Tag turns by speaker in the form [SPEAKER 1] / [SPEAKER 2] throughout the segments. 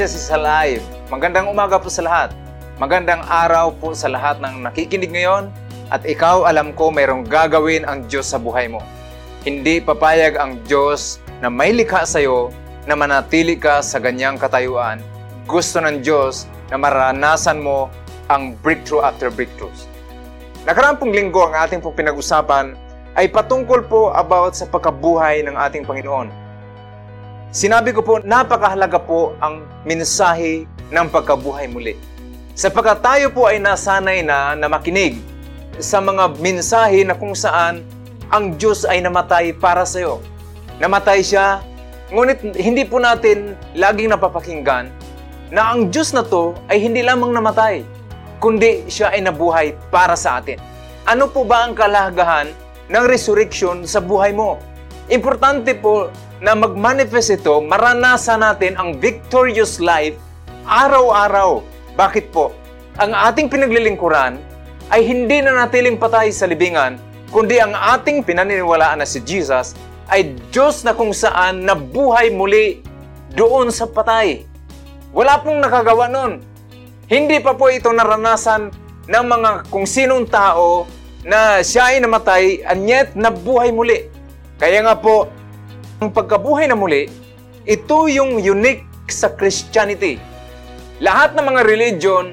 [SPEAKER 1] Jesus is alive. Magandang umaga po sa lahat. Magandang araw po sa lahat ng nakikinig ngayon. At ikaw, alam ko, mayroong gagawin ang Diyos sa buhay mo. Hindi papayag ang Diyos na may likha sa iyo na manatili ka sa ganyang katayuan. Gusto ng Diyos na maranasan mo ang breakthrough after breakthroughs. Nakaraang linggo ang ating pong pinag-usapan ay patungkol po about sa pagkabuhay ng ating Panginoon. Sinabi ko po, napakahalaga po ang mensahe ng pagkabuhay muli. Sapagkat tayo po ay nasanay na na makinig sa mga mensahe na kung saan ang Diyos ay namatay para sa iyo. Namatay siya, ngunit hindi po natin laging napapakinggan na ang Diyos na to ay hindi lamang namatay, kundi siya ay nabuhay para sa atin. Ano po ba ang kalahagahan ng resurrection sa buhay mo? Importante po na mag-manifest ito, maranasan natin ang victorious life araw-araw. Bakit po? Ang ating pinaglilingkuran ay hindi na natiling patay sa libingan, kundi ang ating pinaniniwalaan na si Jesus ay Diyos na kung saan nabuhay muli doon sa patay. Wala pong nakagawa nun. Hindi pa po ito naranasan ng mga kung sinong tao na siya ay namatay and yet nabuhay muli. Kaya nga po, ang pagkabuhay na muli, ito yung unique sa Christianity. Lahat ng mga religion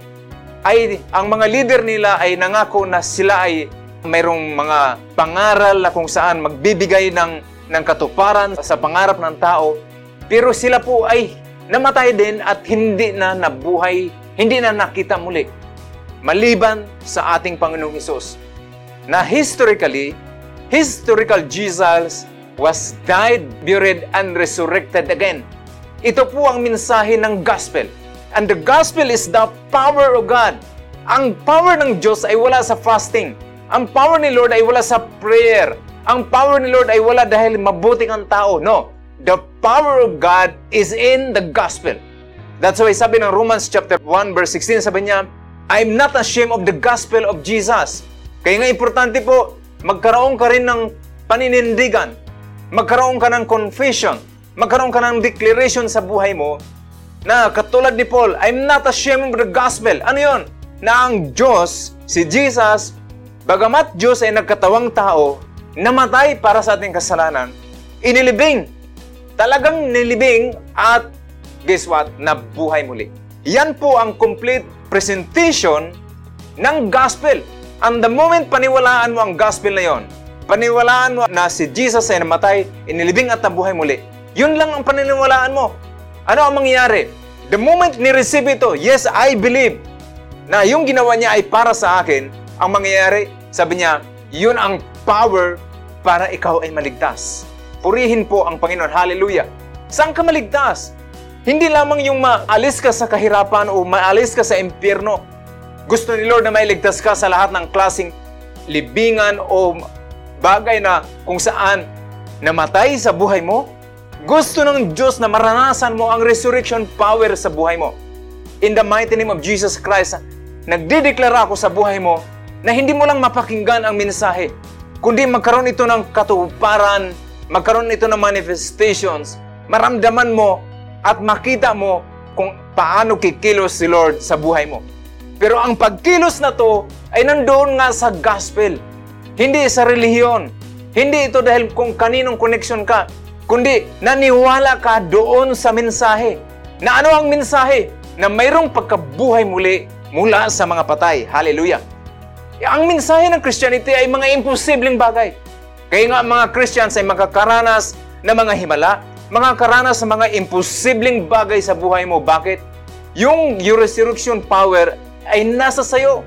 [SPEAKER 1] ay ang mga leader nila ay nangako na sila ay mayroong mga pangaral na kung saan magbibigay ng, ng katuparan sa pangarap ng tao. Pero sila po ay namatay din at hindi na nabuhay, hindi na nakita muli. Maliban sa ating Panginoong Isus. Na historically, historical Jesus was died, buried, and resurrected again. Ito po ang mensahe ng gospel. And the gospel is the power of God. Ang power ng Diyos ay wala sa fasting. Ang power ni Lord ay wala sa prayer. Ang power ni Lord ay wala dahil mabuting ang tao. No. The power of God is in the gospel. That's why sabi ng Romans chapter 1 verse 16, sabi niya, I'm not ashamed of the gospel of Jesus. Kaya nga importante po, magkaroon ka rin ng paninindigan. Magkaroon ka ng confession. Magkaroon ka ng declaration sa buhay mo na katulad ni Paul, I'm not ashamed of the gospel. Ano yon? Na ang Diyos, si Jesus, bagamat Diyos ay nagkatawang tao, namatay para sa ating kasalanan, inilibing. Talagang nilibing at guess what? Nabuhay muli. Yan po ang complete presentation ng gospel. And the moment paniwalaan mo ang gospel na yon, paniwalaan mo na si Jesus ay namatay, inilibing at nabuhay muli, yun lang ang paniniwalaan mo. Ano ang mangyayari? The moment ni-receive ito, yes, I believe na yung ginawa niya ay para sa akin, ang mangyayari, sabi niya, yun ang power para ikaw ay maligtas. Purihin po ang Panginoon. Hallelujah. Saan ka maligtas? Hindi lamang yung maalis ka sa kahirapan o maalis ka sa impyerno. Gusto ni Lord na mailigtas ka sa lahat ng klasing libingan o bagay na kung saan namatay sa buhay mo. Gusto ng Diyos na maranasan mo ang resurrection power sa buhay mo. In the mighty name of Jesus Christ, nagdideklara ako sa buhay mo na hindi mo lang mapakinggan ang mensahe, kundi magkaroon ito ng katuparan, magkaroon ito ng manifestations, maramdaman mo at makita mo kung paano kikilos si Lord sa buhay mo. Pero ang pagkilos na to ay nandoon nga sa gospel, hindi sa relihiyon. Hindi ito dahil kung kaninong connection ka, kundi naniwala ka doon sa mensahe. Na ano ang mensahe? Na mayroong pagkabuhay muli mula sa mga patay. Hallelujah! Ang mensahe ng Christianity ay mga imposibleng bagay. Kaya nga mga Christians ay makakaranas ng mga himala, makakaranas ng mga imposibleng bagay sa buhay mo. Bakit? Yung, yung resurrection power ay nasa sayo.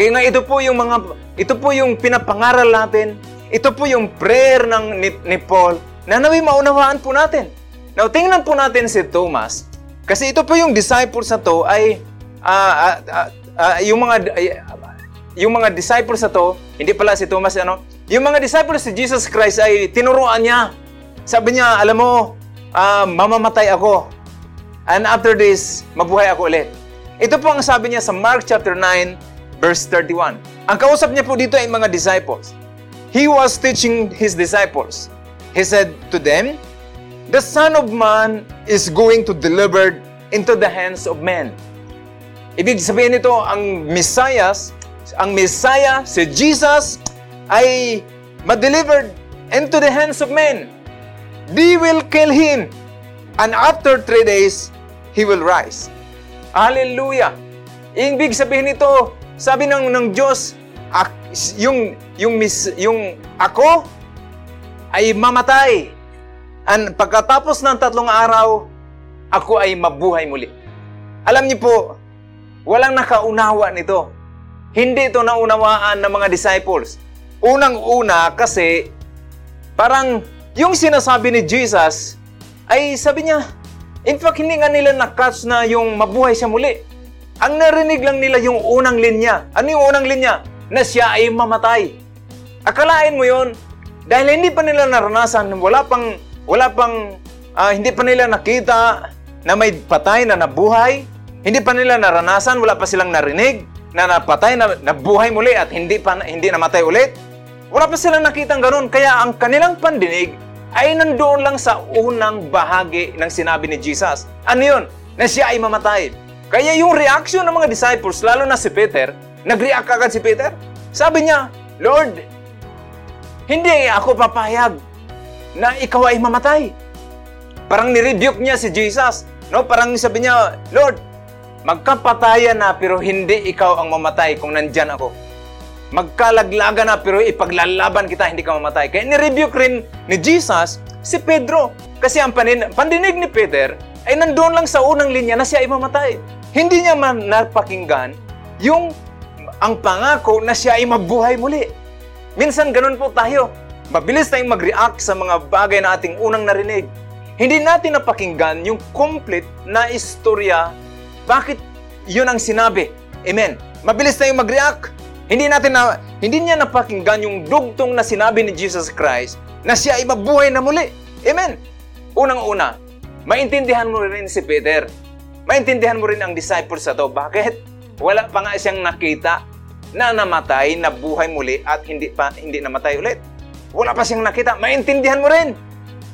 [SPEAKER 1] Kaya nga ito po yung mga ito po yung pinapangaral natin. Ito po yung prayer ng ni, ni Paul na nawi maunawaan po natin. Now, tingnan po natin si Thomas. Kasi ito po yung disciples na to ay uh, uh, uh, uh, yung mga uh, yung mga disciples na to, hindi pala si Thomas ano, yung mga disciples si Jesus Christ ay tinuruan niya. Sabi niya, alam mo, uh, mamamatay ako. And after this, mabuhay ako ulit. Ito po ang sabi niya sa Mark chapter 9, verse 31. Ang kausap niya po dito ay mga disciples. He was teaching his disciples. He said to them, The Son of Man is going to delivered into the hands of men. Ibig sabihin nito, ang Messiah, ang Messiah, si Jesus, ay ma-delivered into the hands of men. They will kill him. And after three days, he will rise. Hallelujah! Ibig sabihin nito, sabi ng, ng Diyos, ak, yung, yung, mis, yung ako ay mamatay. And pagkatapos ng tatlong araw, ako ay mabuhay muli. Alam niyo po, walang nakaunawa nito. Hindi ito naunawaan ng mga disciples. Unang-una kasi parang yung sinasabi ni Jesus ay sabi niya, in fact hindi nga nila na-catch na yung mabuhay siya muli. Ang narinig lang nila yung unang linya. Ano yung unang linya? Na siya ay mamatay. Akalain mo yon dahil hindi pa nila naranasan, wala pang, wala pang, uh, hindi pa nila nakita na may patay na nabuhay. Hindi pa nila naranasan, wala pa silang narinig na napatay na nabuhay muli at hindi pa hindi namatay ulit. Wala pa silang nakitang ganun. Kaya ang kanilang pandinig ay nandoon lang sa unang bahagi ng sinabi ni Jesus. Ano yun? Na siya ay mamatay. Kaya yung reaction ng mga disciples, lalo na si Peter, nag-react agad si Peter. Sabi niya, Lord, hindi ako papayag na ikaw ay mamatay. Parang nirebuke niya si Jesus. No? Parang sabi niya, Lord, magkapatayan na pero hindi ikaw ang mamatay kung nandyan ako. Magkalaglaga na pero ipaglalaban kita, hindi ka mamatay. Kaya nirebuke rin ni Jesus si Pedro. Kasi ang panin- pandinig ni Peter ay nandoon lang sa unang linya na siya ay mamatay. Hindi niya man napakinggan yung ang pangako na siya ay mabuhay muli. Minsan ganun po tayo. Mabilis tayong mag-react sa mga bagay na ating unang narinig. Hindi natin napakinggan yung complete na istorya bakit yun ang sinabi. Amen. Mabilis tayong mag-react. Hindi natin na, hindi niya napakinggan yung dugtong na sinabi ni Jesus Christ na siya ay mabuhay na muli. Amen. Unang-una, maintindihan mo rin si Peter maintindihan mo rin ang disciples sa to. Bakit? Wala pa nga siyang nakita na namatay, na buhay muli at hindi pa hindi namatay ulit. Wala pa siyang nakita. Maintindihan mo rin.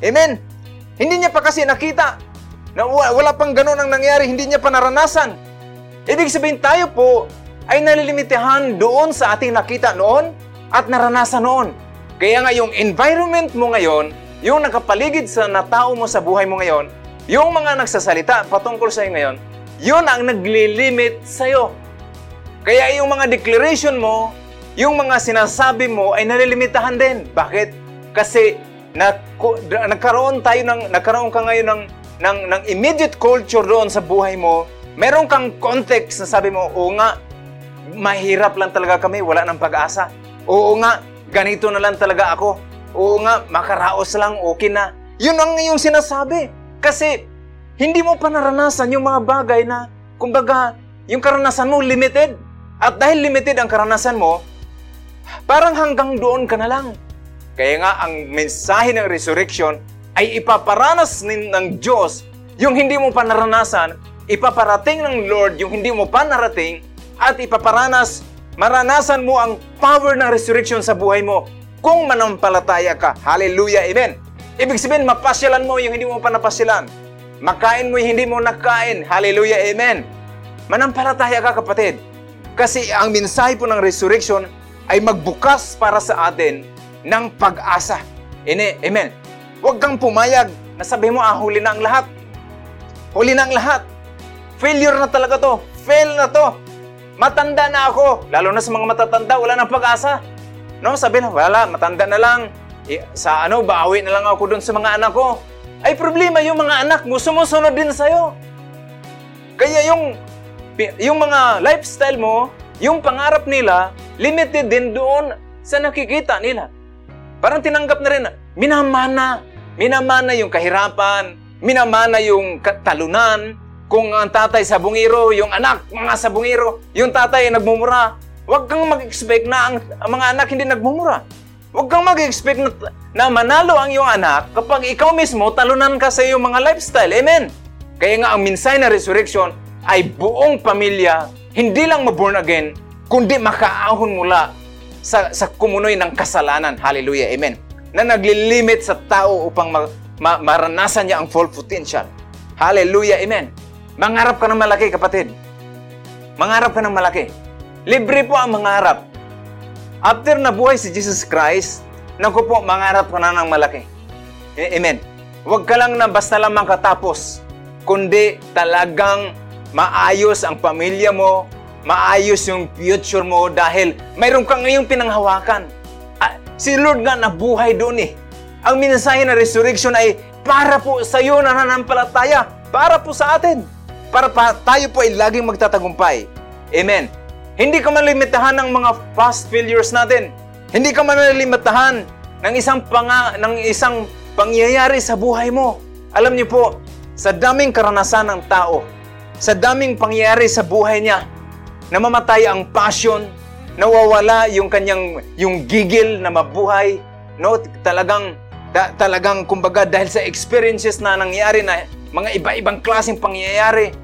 [SPEAKER 1] Amen. Hindi niya pa kasi nakita na wala pang ganun ang nangyari. Hindi niya pa naranasan. Ibig sabihin tayo po ay nalilimitahan doon sa ating nakita noon at naranasan noon. Kaya nga yung environment mo ngayon, yung nakapaligid sa natao mo sa buhay mo ngayon, yung mga nagsasalita patungkol sa iyo ngayon, yun ang naglilimit sa iyo. Kaya yung mga declaration mo, yung mga sinasabi mo ay nalilimitahan din. Bakit? Kasi na, nagkaroon tayo ng nagkaroon ka ngayon ng ng ng immediate culture doon sa buhay mo. Meron kang context na sabi mo, "Oo nga, mahirap lang talaga kami, wala nang pag-asa." Oo nga, ganito na lang talaga ako. Oo nga, makaraos lang, okay na. Yun ang yung sinasabi. Kasi hindi mo pa naranasan yung mga bagay na, kumbaga, yung karanasan mo limited. At dahil limited ang karanasan mo, parang hanggang doon ka na lang. Kaya nga, ang mensahe ng resurrection ay ipaparanas ng Diyos yung hindi mo pa naranasan, ipaparating ng Lord yung hindi mo pa narating, at ipaparanas, maranasan mo ang power ng resurrection sa buhay mo kung manampalataya ka. Hallelujah, Amen. Ibig sabihin, mapasyalan mo yung hindi mo pa napasyalan. Makain mo yung hindi mo nakain. Hallelujah, Amen. Manampalataya ka kapatid. Kasi ang mensahe po ng resurrection ay magbukas para sa atin ng pag-asa. Amen. Huwag kang pumayag na sabi mo, ah, huli na ang lahat. Huli na ang lahat. Failure na talaga to. Fail na to. Matanda na ako. Lalo na sa mga matatanda, wala nang pag-asa. No, sabi na, wala, matanda na lang sa ano, bawi na lang ako dun sa mga anak ko. Ay problema, yung mga anak mo sumusunod din sa'yo. Kaya yung, yung mga lifestyle mo, yung pangarap nila, limited din doon sa nakikita nila. Parang tinanggap na rin, minamana, minamana yung kahirapan, minamana yung talunan, kung ang tatay sa bungiro, yung anak, mga sa bungiro, yung tatay nagmumura, huwag kang mag-expect na ang, ang mga anak hindi nagmumura. Huwag kang mag-expect na, na manalo ang iyong anak kapag ikaw mismo talunan ka sa iyong mga lifestyle. Amen? Kaya nga ang minsay na resurrection ay buong pamilya, hindi lang maborn again, kundi makaahon mula sa, sa kumunoy ng kasalanan. Hallelujah. Amen. Na naglilimit sa tao upang ma, ma, maranasan niya ang full potential. Hallelujah. Amen. Mangarap ka ng malaki, kapatid. Mangarap ka ng malaki. Libre po ang mangarap. After nabuhay si Jesus Christ, naku po, mangarap ka na ng malaki. Amen. Huwag ka lang na basta lang makatapos, kundi talagang maayos ang pamilya mo, maayos yung future mo dahil mayroon ka ngayong pinanghawakan. Ah, si Lord nga nabuhay doon eh. Ang mensahe ng resurrection ay para po sa iyo na nanampalataya, para po sa atin, para pa, tayo po ay laging magtatagumpay. Amen. Hindi ka malimitahan ng mga past failures natin. Hindi ka malimitahan ng isang panga, ng isang pangyayari sa buhay mo. Alam niyo po, sa daming karanasan ng tao, sa daming pangyayari sa buhay niya, namamatay ang passion, nawawala yung kanyang yung gigil na mabuhay, no? Talagang ta- talagang kumbaga dahil sa experiences na nangyari na mga iba-ibang klaseng pangyayari,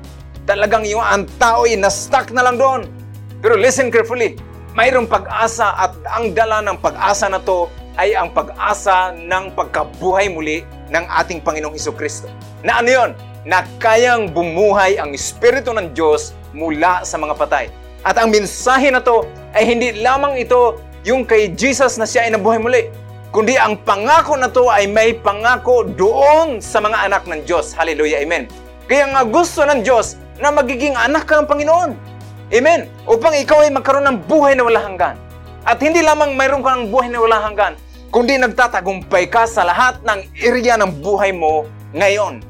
[SPEAKER 1] talagang yung ang tao ay na-stuck na lang doon. Pero listen carefully, mayroong pag-asa at ang dala ng pag-asa na to ay ang pag-asa ng pagkabuhay muli ng ating Panginoong Heso Kristo. Na ano yun? Na kayang bumuhay ang Espiritu ng Diyos mula sa mga patay. At ang mensahe na to ay hindi lamang ito yung kay Jesus na siya ay nabuhay muli, kundi ang pangako na to ay may pangako doon sa mga anak ng Diyos. Hallelujah, Amen. Kaya nga gusto ng Diyos na magiging anak ka ng Panginoon. Amen. Upang ikaw ay magkaroon ng buhay na walang hanggan. At hindi lamang mayroon ka ng buhay na walang hanggan, kundi nagtatagumpay ka sa lahat ng area ng buhay mo ngayon.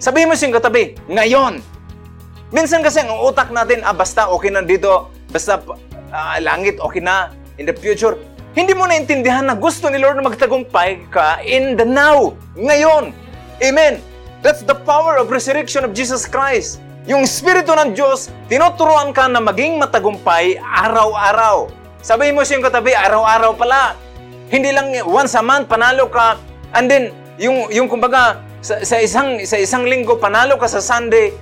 [SPEAKER 1] Sabihin mo siyang katabi, ngayon. Minsan kasi ang utak natin, ah basta okay na dito, basta uh, langit okay na, in the future. Hindi mo naintindihan na gusto ni Lord na magtagumpay ka in the now, ngayon. Amen. That's the power of resurrection of Jesus Christ. Yung Espiritu ng Diyos, tinuturuan ka na maging matagumpay araw-araw. Sabihin mo siyang katabi, araw-araw pala. Hindi lang once a month, panalo ka. And then, yung, yung kumbaga, sa, sa, isang, sa isang linggo, panalo ka sa Sunday.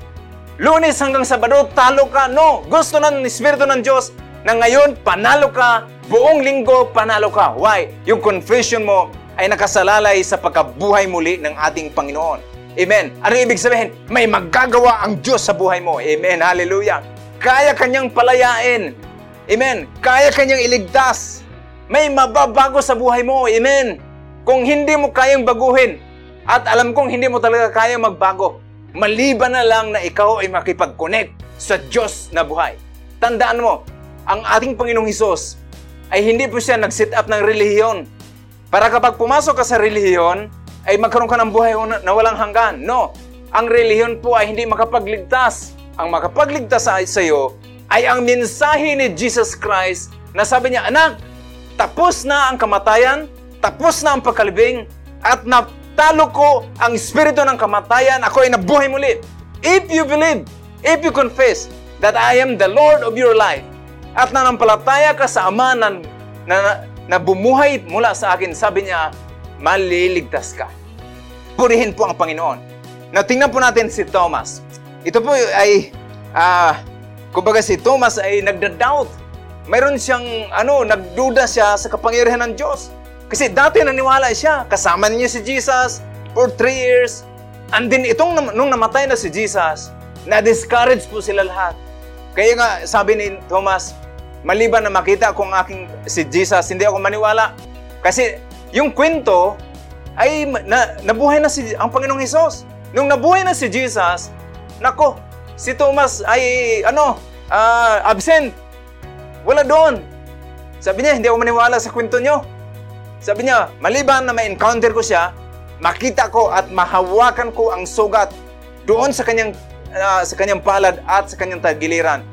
[SPEAKER 1] Lunes hanggang Sabado, talo ka. No, gusto ng Espiritu ng Diyos na ngayon, panalo ka. Buong linggo, panalo ka. Why? Yung confession mo ay nakasalalay sa pagkabuhay muli ng ating Panginoon. Amen. Ano ibig sabihin? May magagawa ang Diyos sa buhay mo. Amen. Hallelujah. Kaya kanyang palayain. Amen. Kaya kanyang iligtas. May mababago sa buhay mo. Amen. Kung hindi mo kayang baguhin, at alam kong hindi mo talaga kaya magbago, maliban na lang na ikaw ay makipag-connect sa Diyos na buhay. Tandaan mo, ang ating Panginoong Hesus ay hindi po siya nag-set up ng relihiyon. Para kapag pumasok ka sa relihiyon, ay magkaroon ka ng buhay na walang hanggan. No, ang relihiyon po ay hindi makapagligtas. Ang makapagligtas sa iyo ay ang mensahe ni Jesus Christ na sabi niya, Anak, tapos na ang kamatayan, tapos na ang pagkalibing, at natalo ko ang espiritu ng kamatayan, ako ay nabuhay muli. If you believe, if you confess that I am the Lord of your life, at nanampalataya ka sa Ama na, na, na bumuhay mula sa akin, sabi niya, maliligtas ka. Purihin po ang Panginoon. Now, tingnan po natin si Thomas. Ito po ay uh, Kumbaga si Thomas ay nagda-doubt. Mayroon siyang, ano, nagduda siya sa kapangyarihan ng Diyos. Kasi dati naniwala siya, kasama niya si Jesus for three years. And then itong nung namatay na si Jesus, na-discourage po sila lahat. Kaya nga sabi ni Thomas, maliban na makita kong aking si Jesus, hindi ako maniwala. Kasi yung kwento ay na, nabuhay na si ang Panginoong Hesus. Nung nabuhay na si Jesus, nako, si Thomas ay ano, uh, absent. Wala doon. Sabi niya, hindi ako maniwala sa kwento niyo. Sabi niya, maliban na ma-encounter ko siya, makita ko at mahawakan ko ang sugat doon sa kanyang uh, sa kanyang palad at sa kanyang tagiliran.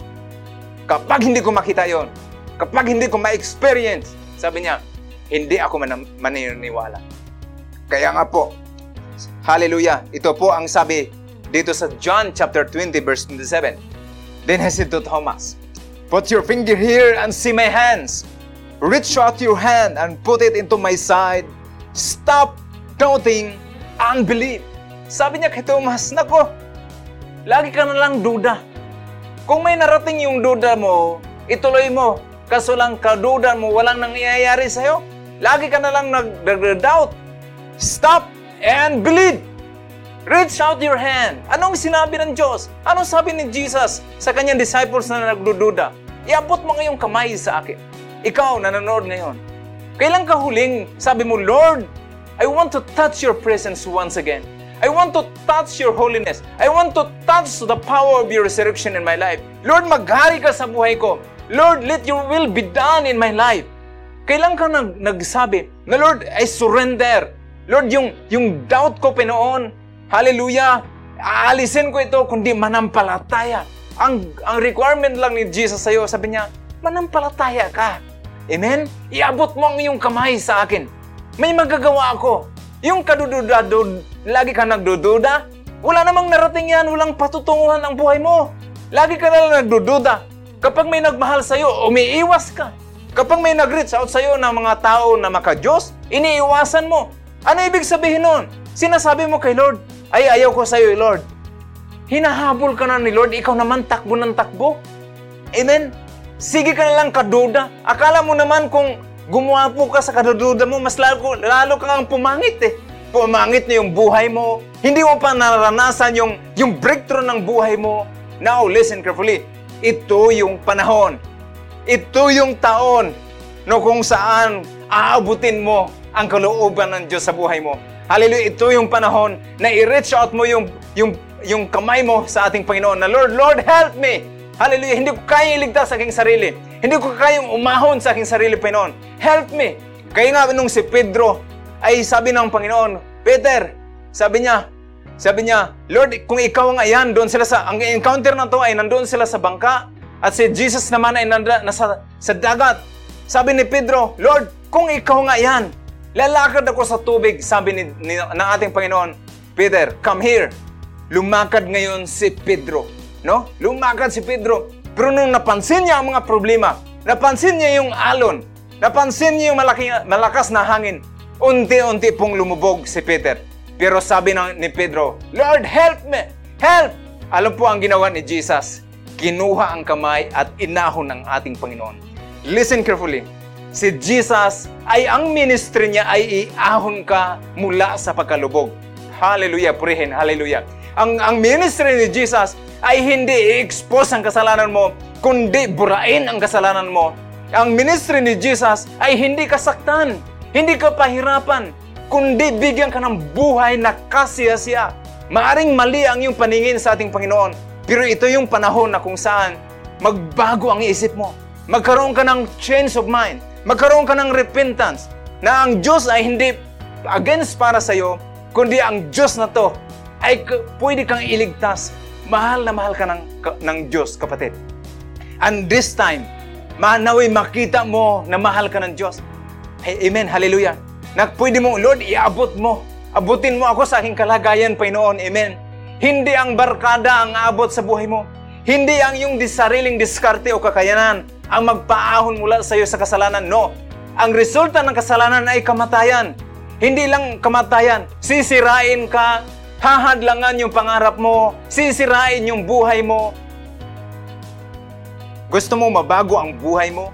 [SPEAKER 1] Kapag hindi ko makita yon, kapag hindi ko ma-experience, sabi niya, hindi ako man maniniwala. Kaya nga po, hallelujah, ito po ang sabi dito sa John chapter 20 verse 27. Then he said to Thomas, Put your finger here and see my hands. Reach out your hand and put it into my side. Stop doubting and believe. Sabi niya kay Thomas, Nako, lagi ka na lang duda. Kung may narating yung duda mo, ituloy mo. Kaso lang kaduda mo, walang nangyayari sa'yo. Lagi ka na lang nag-doubt. Stop and believe. Reach out your hand. Anong sinabi ng Diyos? Anong sabi ni Jesus sa kanyang disciples na nagdududa? Iabot mo ngayong kamay sa akin. Ikaw, nanonood ngayon. Kailan ka huling sabi mo, Lord, I want to touch your presence once again. I want to touch your holiness. I want to touch the power of your resurrection in my life. Lord, maghari ka sa buhay ko. Lord, let your will be done in my life. Kailan ka nag nagsabi na Lord, I surrender. Lord, yung, yung doubt ko pinoon, hallelujah, aalisin ko ito kundi manampalataya. Ang, ang requirement lang ni Jesus sa iyo, sabi niya, manampalataya ka. Amen? Iabot mo ang iyong kamay sa akin. May magagawa ako. Yung kadududa, lagi ka nagdududa, wala namang narating yan, walang patutunguhan ang buhay mo. Lagi ka na lang nagdududa. Kapag may nagmahal sa'yo, umiiwas ka. Kapag may nag-reach out sa'yo ng mga tao na maka-Diyos, iniiwasan mo. Ano ibig sabihin nun? Sinasabi mo kay Lord, ay ayaw ko sa'yo, Lord. Hinahabol ka na ni Lord, ikaw naman takbo ng takbo. Amen? Sige ka na lang kaduda. Akala mo naman kung gumuwapo ka sa kadududa mo, mas lalo, lalo kang pumangit eh. Pumangit na yung buhay mo. Hindi mo pa naranasan yung, yung breakthrough ng buhay mo. Now, listen carefully. Ito yung panahon. Ito yung taon no kung saan aabutin mo ang kalooban ng Diyos sa buhay mo. Hallelujah, ito yung panahon na i-reach out mo yung, yung, yung kamay mo sa ating Panginoon na Lord, Lord, help me! Hallelujah, hindi ko kaya iligtas sa aking sarili. Hindi ko kayang umahon sa aking sarili, Panginoon. Help me! Kaya nga nung si Pedro ay sabi ng Panginoon, Peter, sabi niya, sabi niya, Lord, kung ikaw nga yan, doon sila sa, ang encounter na to ay nandoon sila sa bangka at si Jesus naman ay nanda, nasa sa dagat. Sabi ni Pedro, Lord, kung ikaw nga yan, lalakad ako sa tubig, sabi ni, ni, ng ating Panginoon, Peter, come here. Lumakad ngayon si Pedro. No? Lumakad si Pedro. Pero nung napansin niya ang mga problema, napansin niya yung alon, napansin niya yung malaki, malakas na hangin, unti-unti pong lumubog si Peter. Pero sabi ng, ni Pedro, Lord, help me! Help! Alam po ang ginawa ni Jesus. Kinuha ang kamay at inahon ng ating Panginoon. Listen carefully. Si Jesus ay ang ministry niya ay iahon ka mula sa pagkalubog. Hallelujah, purihin, hallelujah. Ang, ang ministry ni Jesus ay hindi i-expose ang kasalanan mo, kundi burain ang kasalanan mo. Ang ministry ni Jesus ay hindi kasaktan, hindi ka pahirapan, kundi bigyan ka ng buhay na kasiyasiya. Maaring mali ang iyong paningin sa ating Panginoon, pero ito yung panahon na kung saan magbago ang isip mo. Magkaroon ka ng change of mind. Magkaroon ka ng repentance na ang Diyos ay hindi against para sa iyo, kundi ang Diyos na to ay pwede kang iligtas. Mahal na mahal ka ng, ng Diyos, kapatid. And this time, manaway makita mo na mahal ka ng Diyos. Amen, hallelujah. Na pwede mo, Lord, iabot mo. Abutin mo ako sa aking kalagayan, Panginoon. Amen. Hindi ang barkada ang abot sa buhay mo. Hindi ang yung sariling diskarte o kakayanan ang magpaahon mula sa iyo sa kasalanan. No. Ang resulta ng kasalanan ay kamatayan. Hindi lang kamatayan. Sisirain ka, hahadlangan yung pangarap mo, sisirain yung buhay mo. Gusto mo mabago ang buhay mo?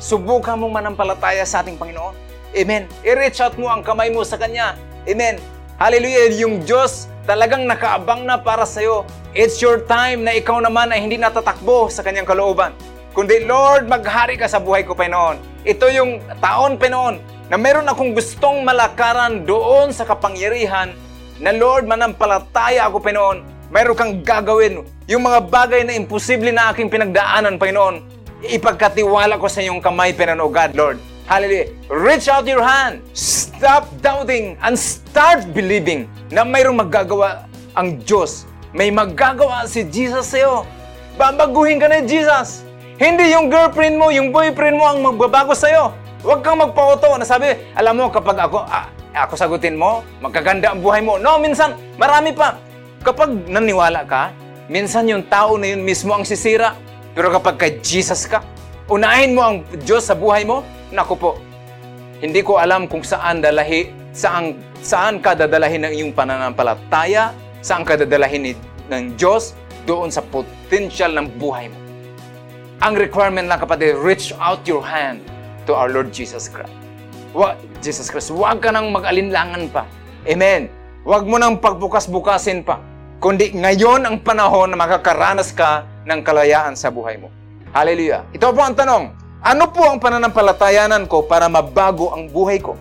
[SPEAKER 1] Subukan mong manampalataya sa ating Panginoon. Amen. I-reach out mo ang kamay mo sa Kanya. Amen. Hallelujah. Yung Diyos talagang nakaabang na para sa iyo. It's your time na ikaw naman ay hindi natatakbo sa Kanyang kalooban. Kundi, Lord, maghari ka sa buhay ko, Panginoon. Ito yung taon, Panginoon, na meron akong gustong malakaran doon sa kapangyarihan na Lord, manampalataya ako, Panginoon. Meron kang gagawin. Yung mga bagay na imposible na aking pinagdaanan, Panginoon, ipagkatiwala ko sa iyong kamay, Panginoon, O God, Lord. Hallelujah. Reach out your hand. Stop doubting and start believing na mayroong magagawa ang Diyos. May magagawa si Jesus sa iyo. Babaguhin ka na Jesus. Hindi yung girlfriend mo, yung boyfriend mo ang magbabago sa iyo. Huwag kang magpa-auto na sabi, alam mo, kapag ako, ah, ako sagutin mo, magkaganda ang buhay mo. No, minsan, marami pa. Kapag naniwala ka, minsan yung tao na yun mismo ang sisira. Pero kapag kay Jesus ka, unahin mo ang Diyos sa buhay mo, Naku po, hindi ko alam kung saan dalahi, saan, saan ka dadalahin ng iyong pananampalataya, saan ka dadalahin ng Diyos doon sa potential ng buhay mo. Ang requirement lang kapatid, reach out your hand to our Lord Jesus Christ. What? Jesus Christ, huwag ka nang mag-alinlangan pa. Amen. Huwag mo nang pagbukas-bukasin pa. Kundi ngayon ang panahon na makakaranas ka ng kalayaan sa buhay mo. Hallelujah. Ito po ang tanong. Ano po ang pananampalatayanan ko para mabago ang buhay ko?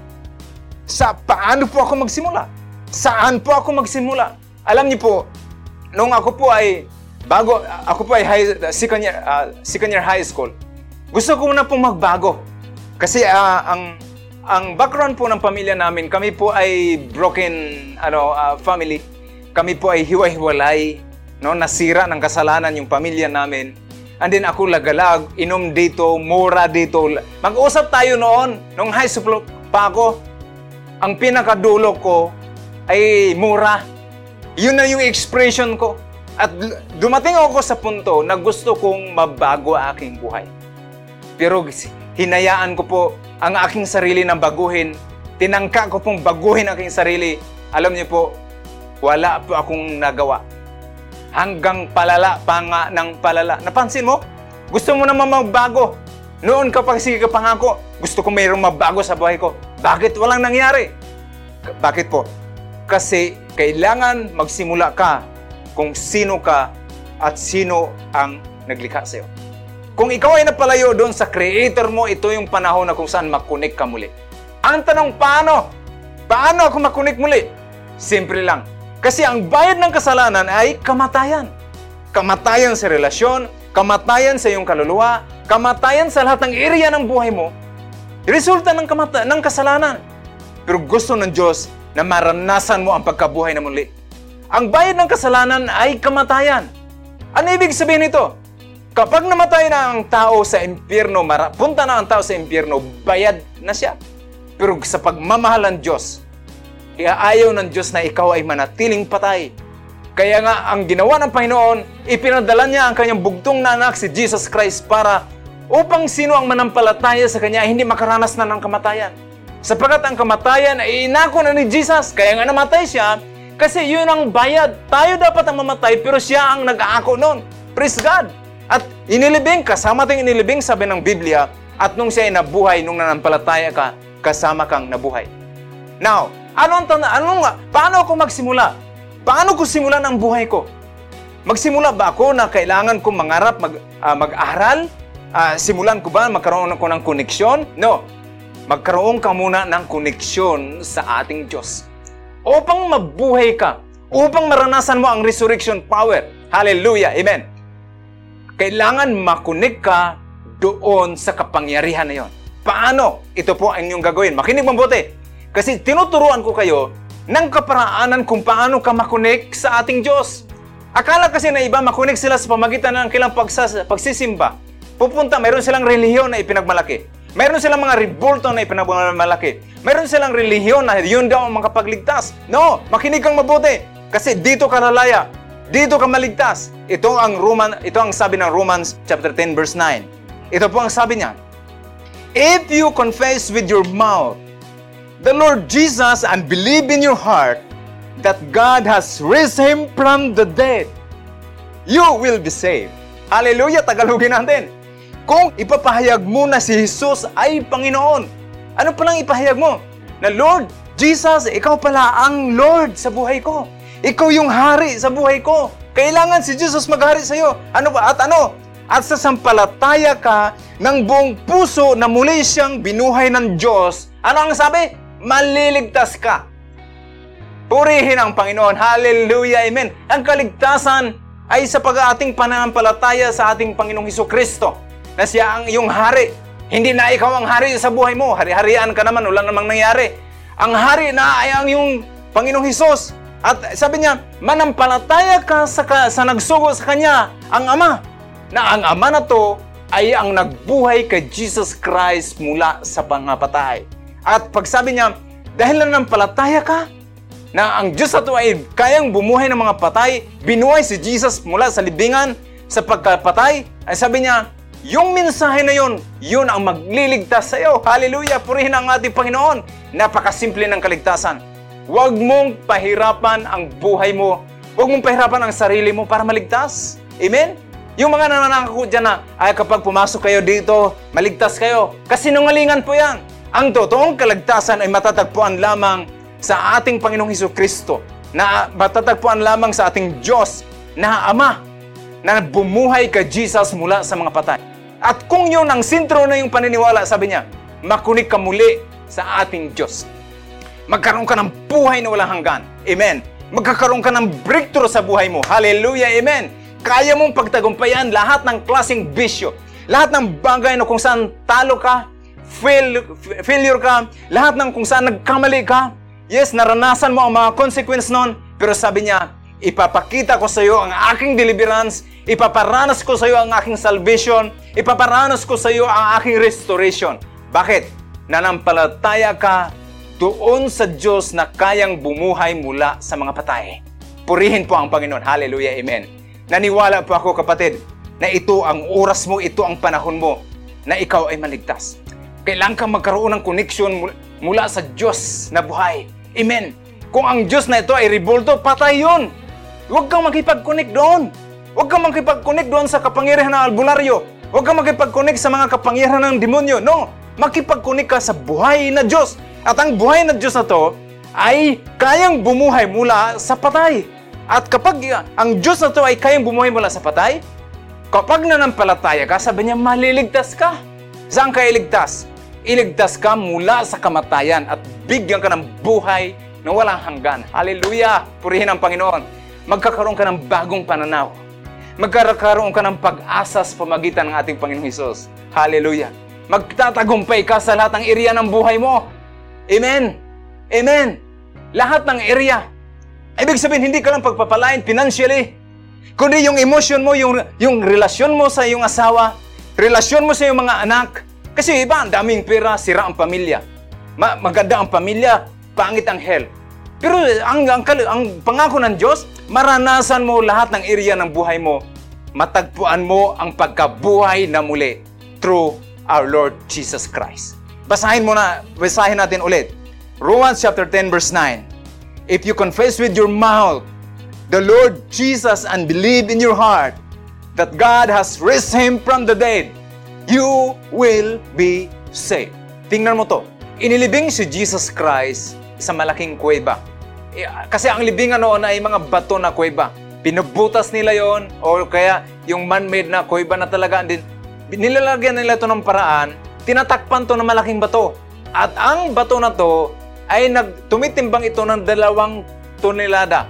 [SPEAKER 1] Sa paano po ako magsimula? Saan po ako magsimula? Alam niyo po, nung ako po ay bago ako po ay high, second year uh, second year high school. Gusto ko na pong magbago. Kasi uh, ang ang background po ng pamilya namin, kami po ay broken ano uh, family. Kami po ay hiwa-hiwalay, no, nasira ng kasalanan yung pamilya namin. And then ako lagalag, inom dito, mura dito. Mag-usap tayo noon, nung high school pa ako. Ang pinakadulo ko ay mura. Yun na yung expression ko. At dumating ako sa punto na gusto kong mabago aking buhay. Pero hinayaan ko po ang aking sarili ng baguhin. Tinangka ko pong baguhin aking sarili. Alam niyo po, wala po akong nagawa. Hanggang palala pa nga ng palala. Napansin mo? Gusto mo naman magbago. Noon kapag sige ka pangako, gusto ko mayroong mabago sa buhay ko. Bakit walang nangyari? Bakit po? Kasi kailangan magsimula ka kung sino ka at sino ang naglikha sa iyo. Kung ikaw ay napalayo doon sa creator mo, ito yung panahon na kung saan makunik ka muli. Ang tanong, paano? Paano ako makunik muli? Simple lang. Kasi ang bayad ng kasalanan ay kamatayan. Kamatayan sa relasyon, kamatayan sa iyong kaluluwa, kamatayan sa lahat ng area ng buhay mo. Resulta ng, kamata- ng kasalanan. Pero gusto ng Diyos na maranasan mo ang pagkabuhay na muli. Ang bayad ng kasalanan ay kamatayan. Ano ibig sabihin nito? Kapag namatay na ang tao sa impyerno, punta na ang tao sa impyerno, bayad na siya. Pero sa pagmamahal ng Diyos, ayaw ng Diyos na ikaw ay manatiling patay. Kaya nga, ang ginawa ng Panginoon, ipinadala niya ang kanyang bugtong na anak, si Jesus Christ, para upang sino ang manampalataya sa Kanya hindi makaranas na ng kamatayan. Sapagat ang kamatayan ay inako na ni Jesus, kaya nga namatay siya, kasi yun ang bayad. Tayo dapat ang mamatay, pero siya ang nag-aako noon. Praise God! At inilibing, kasama ting inilibing, sabi ng Biblia, at nung siya ay nabuhay, nung nanampalataya ka, kasama kang nabuhay. Now, ano ang tanda, ano paano ako magsimula? Paano ko simulan ang buhay ko? Magsimula ba ako na kailangan kong mangarap, mag, uh, mag-aral? Uh, simulan ko ba magkaroon ako ng koneksyon? No. Magkaroon ka muna ng koneksyon sa ating Diyos. Upang mabuhay ka, upang maranasan mo ang resurrection power. Hallelujah. Amen kailangan makunik ka doon sa kapangyarihan na yon. Paano? Ito po ang inyong gagawin. Makinig mabuti. Kasi tinuturuan ko kayo ng kaparaanan kung paano ka makunik sa ating Diyos. Akala kasi na iba makunik sila sa pamagitan ng kilang pagsas- pagsisimba. Pupunta, mayroon silang relihiyon na ipinagmalaki. Mayroon silang mga ribulto na ipinagmalaki. Mayroon silang relihiyon na yun daw ang makapagligtas. No, makinig kang mabuti. Kasi dito ka lalaya. Dito ka maligtas. Ito ang Roman, ito ang sabi ng Romans chapter 10 verse 9. Ito po ang sabi niya. If you confess with your mouth the Lord Jesus and believe in your heart that God has raised him from the dead, you will be saved. Hallelujah, Tagalogin natin. Kung ipapahayag mo na si Jesus ay Panginoon, ano palang ipahayag mo? Na Lord, Jesus, ikaw pala ang Lord sa buhay ko. Ikaw yung hari sa buhay ko. Kailangan si Jesus maghari sa iyo. Ano ba? At ano? At sasampalataya ka ng buong puso na muli siyang binuhay ng Diyos. Ano ang sabi? Maliligtas ka. Purihin ang Panginoon. Hallelujah. Amen. Ang kaligtasan ay sa pag-ating pananampalataya sa ating Panginoong Heso Kristo na siya ang iyong hari. Hindi na ikaw ang hari sa buhay mo. Hari-harian ka naman, wala namang nangyari. Ang hari na ay ang iyong Panginoong Hesus. At sabi niya, manampalataya ka sa, sa nagsugo sa Kanya, ang Ama. Na ang Ama na to ay ang nagbuhay kay Jesus Christ mula sa pangapatay. At pagsabi niya, dahil na nampalataya ka, na ang Diyos na ay kayang bumuhay ng mga patay, binuhay si Jesus mula sa libingan, sa pagkapatay, ay sabi niya, yung mensahe na yun, yun ang magliligtas sa iyo. Hallelujah! Purihin ang ating Panginoon. Napakasimple ng kaligtasan. Huwag mong pahirapan ang buhay mo. Huwag mong pahirapan ang sarili mo para maligtas. Amen? Yung mga nananangako dyan na, ay kapag pumasok kayo dito, maligtas kayo. Kasi nungalingan po yan. Ang totoong kaligtasan ay matatagpuan lamang sa ating Panginoong Heso Kristo. na matatagpuan lamang sa ating Diyos na Ama na bumuhay kay Jesus mula sa mga patay. At kung yun ang sintro na yung paniniwala, sabi niya, makunik ka muli sa ating Diyos. Magkaroon ka ng buhay na walang hanggan. Amen. Magkakaroon ka ng breakthrough sa buhay mo. Hallelujah. Amen. Kaya mong pagtagumpayan lahat ng klaseng bisyo. Lahat ng bagay na kung saan talo ka, fail, failure ka, lahat ng kung saan nagkamali ka, Yes, naranasan mo ang mga consequence nun, pero sabi niya, ipapakita ko sa iyo ang aking deliverance, ipaparanas ko sa iyo ang aking salvation, ipaparanas ko sa iyo ang aking restoration. Bakit? Nanampalataya ka doon sa Diyos na kayang bumuhay mula sa mga patay. Purihin po ang Panginoon. Hallelujah. Amen. Naniwala po ako kapatid na ito ang oras mo, ito ang panahon mo na ikaw ay maligtas. Kailangan kang magkaroon ng connection mula sa Diyos na buhay. Amen. Kung ang Diyos na ito ay revolto, patay yun. Huwag kang makipag-connect doon. Huwag kang makipag-connect doon sa kapangyarihan ng albularyo. Huwag kang makipag-connect sa mga kapangyarihan ng demonyo. No, makipag-connect ka sa buhay na Diyos. At ang buhay na Diyos na to ay kayang bumuhay mula sa patay. At kapag ang Diyos na to ay kayang bumuhay mula sa patay, kapag nanampalataya ka, sabi niya, maliligtas ka. Saan ka iligtas? iligtas ka mula sa kamatayan at bigyan ka ng buhay na walang hanggan. Hallelujah! Purihin ang Panginoon. Magkakaroon ka ng bagong pananaw. Magkakaroon ka ng pag-asa sa pamagitan ng ating Panginoong Hesus. Hallelujah! Magtatagumpay ka sa lahat ng area ng buhay mo. Amen! Amen! Lahat ng area. Ibig sabihin, hindi ka lang pagpapalain financially, kundi yung emotion mo, yung, yung relasyon mo sa iyong asawa, relasyon mo sa iyong mga anak, kasi iba, ang daming pera, sira ang pamilya. Ma- maganda ang pamilya, pangit ang health. Pero ang, ang, ang pangako ng Diyos, maranasan mo lahat ng area ng buhay mo. Matagpuan mo ang pagkabuhay na muli through our Lord Jesus Christ. Basahin mo na, basahin natin ulit. Romans chapter 10 verse 9. If you confess with your mouth the Lord Jesus and believe in your heart that God has raised him from the dead, you will be saved. Tingnan mo to. Inilibing si Jesus Christ sa malaking kuweba. Kasi ang libingan noon ay mga bato na kuweba. Pinubutas nila yon o kaya yung man-made na kuweba na talaga din. Nilalagyan nila to ng paraan, tinatakpan to ng malaking bato. At ang bato na to ay nag, tumitimbang ito ng dalawang tonelada.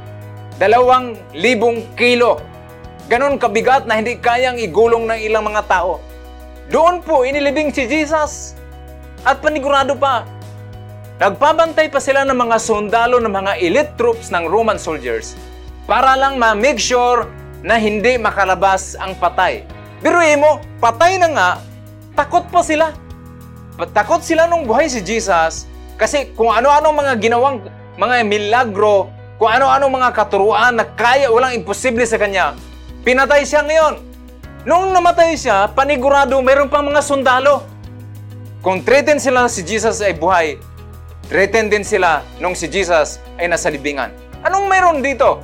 [SPEAKER 1] Dalawang libong kilo. Ganon kabigat na hindi kayang igulong ng ilang mga tao. Doon po inilibing si Jesus. At panigurado pa, nagpabantay pa sila ng mga sundalo ng mga elite troops ng Roman soldiers para lang ma-make sure na hindi makalabas ang patay. Biruin mo, patay na nga, takot pa sila. Takot sila nung buhay si Jesus kasi kung ano-ano mga ginawang mga milagro, kung ano-ano mga katuruan na kaya, walang imposible sa kanya, pinatay siya ngayon. Nung namatay siya, panigurado, mayroon pang mga sundalo. Kung threaten sila si Jesus ay buhay, threaten din sila nung si Jesus ay nasa libingan. Anong meron dito?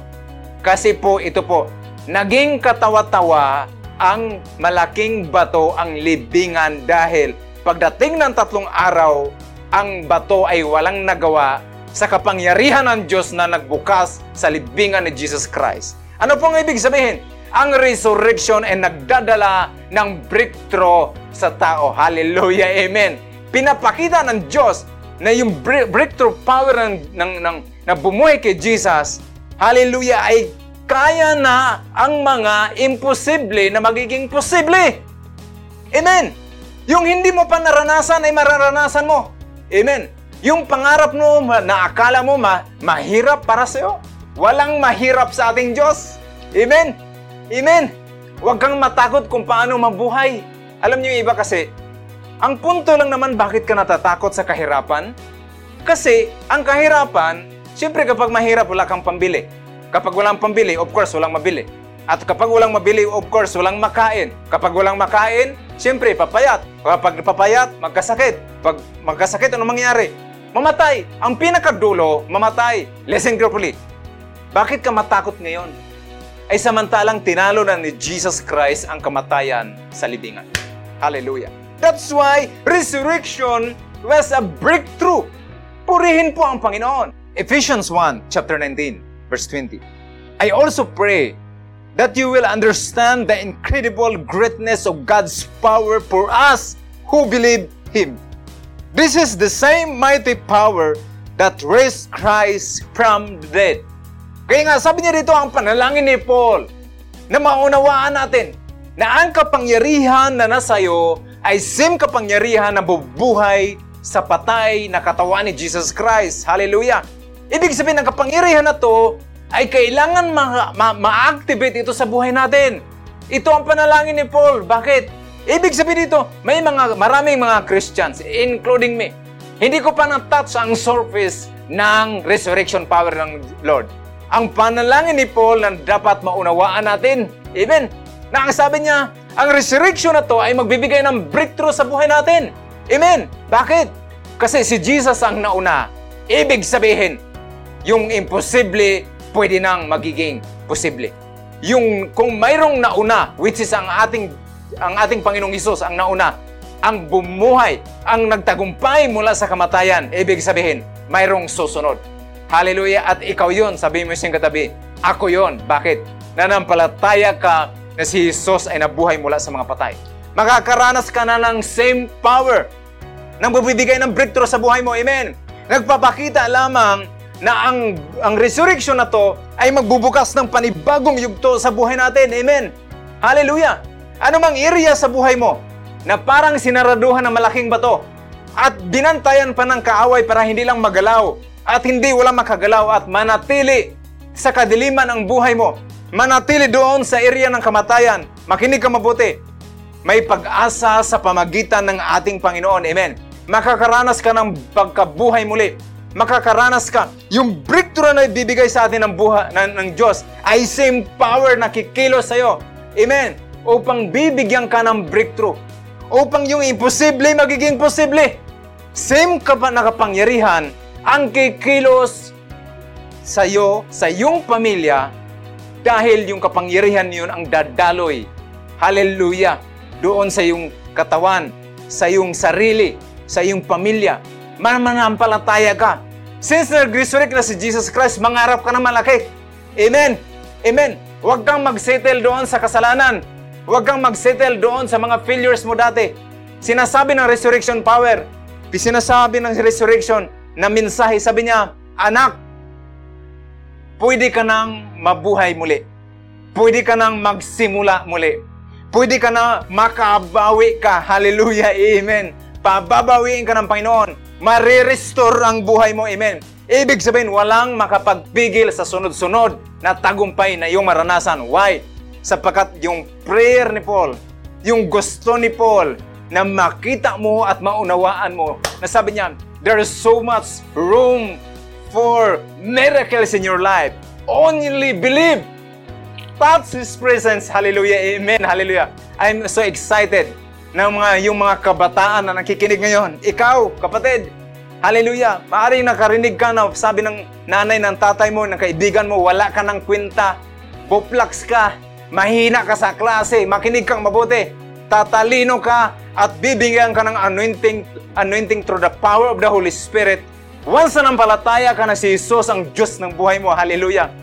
[SPEAKER 1] Kasi po, ito po, naging katawa-tawa ang malaking bato ang libingan dahil pagdating ng tatlong araw, ang bato ay walang nagawa sa kapangyarihan ng Diyos na nagbukas sa libingan ni Jesus Christ. Ano pong ibig sabihin? ang resurrection ay nagdadala ng breakthrough sa tao. Hallelujah, amen. Pinapakita ng Diyos na yung breakthrough power ng, ng, ng, na bumuhay kay Jesus, hallelujah, ay kaya na ang mga imposible na magiging posible. Amen. Yung hindi mo pa naranasan ay mararanasan mo. Amen. Yung pangarap mo na akala mo ma mahirap para sa iyo, walang mahirap sa ating Diyos. Amen. Amen! Huwag kang matakot kung paano mabuhay. Alam niyo yung iba kasi, ang punto lang naman bakit ka natatakot sa kahirapan? Kasi ang kahirapan, siyempre kapag mahirap wala kang pambili. Kapag walang pambili, of course walang mabili. At kapag walang mabili, of course walang makain. Kapag walang makain, siyempre papayat. Kapag papayat, magkasakit. Pag magkasakit, ano mangyari? Mamatay. Ang pinakadulo, mamatay. Listen carefully. Bakit ka matakot ngayon? ay samantalang tinalo na ni Jesus Christ ang kamatayan sa libingan. Hallelujah. That's why resurrection was a breakthrough. Purihin po ang Panginoon. Ephesians 1, chapter 19. Verse 20. I also pray that you will understand the incredible greatness of God's power for us who believe Him. This is the same mighty power that raised Christ from the dead. Kaya nga, sabi niya dito, ang panalangin ni Paul, na maunawaan natin na ang kapangyarihan na nasa iyo ay same kapangyarihan na bubuhay sa patay na katawan ni Jesus Christ. Hallelujah! Ibig sabihin, ng kapangyarihan na to ay kailangan ma- ma- ma-activate ito sa buhay natin. Ito ang panalangin ni Paul. Bakit? Ibig sabihin dito, may mga maraming mga Christians, including me, hindi ko pa na-touch ang surface ng resurrection power ng Lord. Ang panalangin ni Paul na dapat maunawaan natin, even, na ang sabi niya, ang resurrection na to ay magbibigay ng breakthrough sa buhay natin. Amen. Bakit? Kasi si Jesus ang nauna. Ibig sabihin, yung imposible pwede nang magiging posible. Yung kung mayroong nauna, which is ang ating ang ating Panginoong Isus ang nauna, ang bumuhay, ang nagtagumpay mula sa kamatayan, ibig sabihin, mayroong susunod. Hallelujah! At ikaw yon sabi mo siyang katabi, ako yon. Bakit? Nanampalataya ka na si Jesus ay nabuhay mula sa mga patay. Makakaranas ka na ng same power nang bibigay ng breakthrough sa buhay mo. Amen. Nagpapakita lamang na ang, ang resurrection na to ay magbubukas ng panibagong yugto sa buhay natin. Amen. Hallelujah. Ano mang area sa buhay mo na parang sinaraduhan ng malaking bato at binantayan pa ng kaaway para hindi lang magalaw at hindi wala makagalaw at manatili sa kadiliman ng buhay mo. Manatili doon sa area ng kamatayan. Makinig ka mabuti. May pag-asa sa pamagitan ng ating Panginoon. Amen. Makakaranas ka ng pagkabuhay muli. Makakaranas ka. Yung breakthrough na ibibigay sa atin ng, buha, ng, ng Diyos ay same power na kikilos sa'yo. Amen. Upang bibigyan ka ng breakthrough. Upang yung imposible magiging posible. Same ka pa nakapangyarihan ang kikilos sa iyo, sa iyong pamilya, dahil yung kapangyarihan niyon ang dadaloy. Hallelujah! Doon sa iyong katawan, sa iyong sarili, sa iyong pamilya. Mananampalataya ka. Since nag-resurrect na si Jesus Christ, mangarap ka na malaki. Amen! Amen! Huwag kang mag-settle doon sa kasalanan. Huwag kang mag-settle doon sa mga failures mo dati. Sinasabi ng resurrection power, sinasabi ng resurrection na mensahe, sabi niya, Anak, pwede ka nang mabuhay muli. Pwede ka nang magsimula muli. Pwede ka na makabawi ka. Hallelujah. Amen. Pababawiin ka ng Panginoon. Marirestore ang buhay mo. Amen. Ibig sabihin, walang makapagpigil sa sunod-sunod na tagumpay na iyong maranasan. Why? Sapagkat yung prayer ni Paul, yung gusto ni Paul na makita mo at maunawaan mo, na sabi niya, there is so much room for miracles in your life. Only believe. Touch His presence. Hallelujah. Amen. Hallelujah. I'm so excited na mga, yung mga kabataan na nakikinig ngayon. Ikaw, kapatid, Hallelujah. Maaring nakarinig ka na sabi ng nanay ng tatay mo, ng kaibigan mo, wala ka ng kwenta. Buplax ka. Mahina ka sa klase. Makinig kang mabuti. Tatalino ka at bibigyan ka ng anointing, anointing through the power of the Holy Spirit. Once na nampalataya ka na si Jesus ang Diyos ng buhay mo. Hallelujah.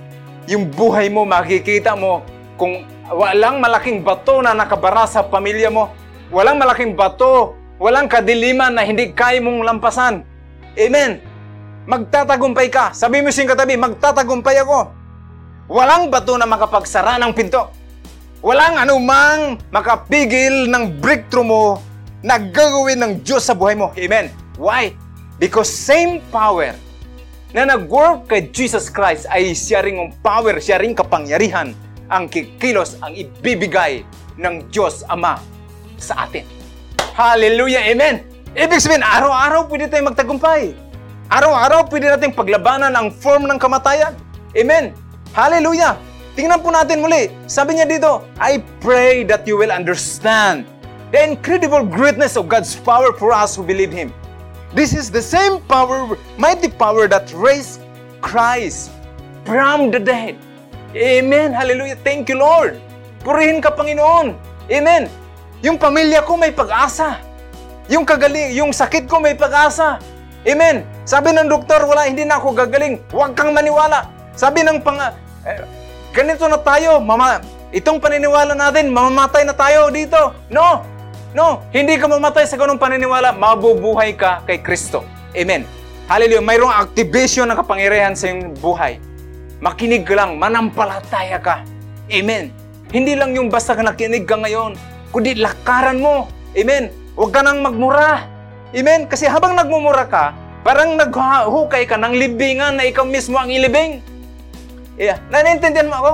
[SPEAKER 1] Yung buhay mo, makikita mo kung walang malaking bato na nakabara sa pamilya mo. Walang malaking bato. Walang kadiliman na hindi kaya mong lampasan. Amen. Magtatagumpay ka. Sabi mo siyang katabi, magtatagumpay ako. Walang bato na makapagsara ng pinto. Walang anumang makapigil ng breakthrough mo na gagawin ng Diyos sa buhay mo. Amen. Why? Because same power na nag-work kay Jesus Christ ay siya ring ang power, siya ring kapangyarihan ang kikilos, ang ibibigay ng Diyos Ama sa atin. Hallelujah! Amen! Ibig sabihin, araw-araw pwede tayong magtagumpay. Araw-araw pwede nating paglabanan ang form ng kamatayan. Amen! Hallelujah! Tingnan po natin muli. Sabi niya dito, I pray that you will understand the incredible greatness of God's power for us who believe Him. This is the same power, mighty power that raised Christ from the dead. Amen. Hallelujah. Thank you, Lord. Purihin ka, Panginoon. Amen. Yung pamilya ko may pag-asa. Yung kagaling, yung sakit ko may pag-asa. Amen. Sabi ng doktor, wala, hindi na ako gagaling. Huwag kang maniwala. Sabi ng pang... Eh, ganito na tayo, mama, itong paniniwala natin, mamamatay na tayo dito. No! No! Hindi ka mamatay sa ganung paniniwala, mabubuhay ka kay Kristo. Amen. Hallelujah. Mayroong activation ng kapangyarihan sa iyong buhay. Makinig lang, manampalataya ka. Amen. Hindi lang yung basta ka nakinig ka ngayon, kundi lakaran mo. Amen. Huwag ka nang magmura. Amen. Kasi habang nagmumura ka, parang naghukay ka ng libingan na ikaw mismo ang ilibing. Yeah. Nanaintindihan mo ako?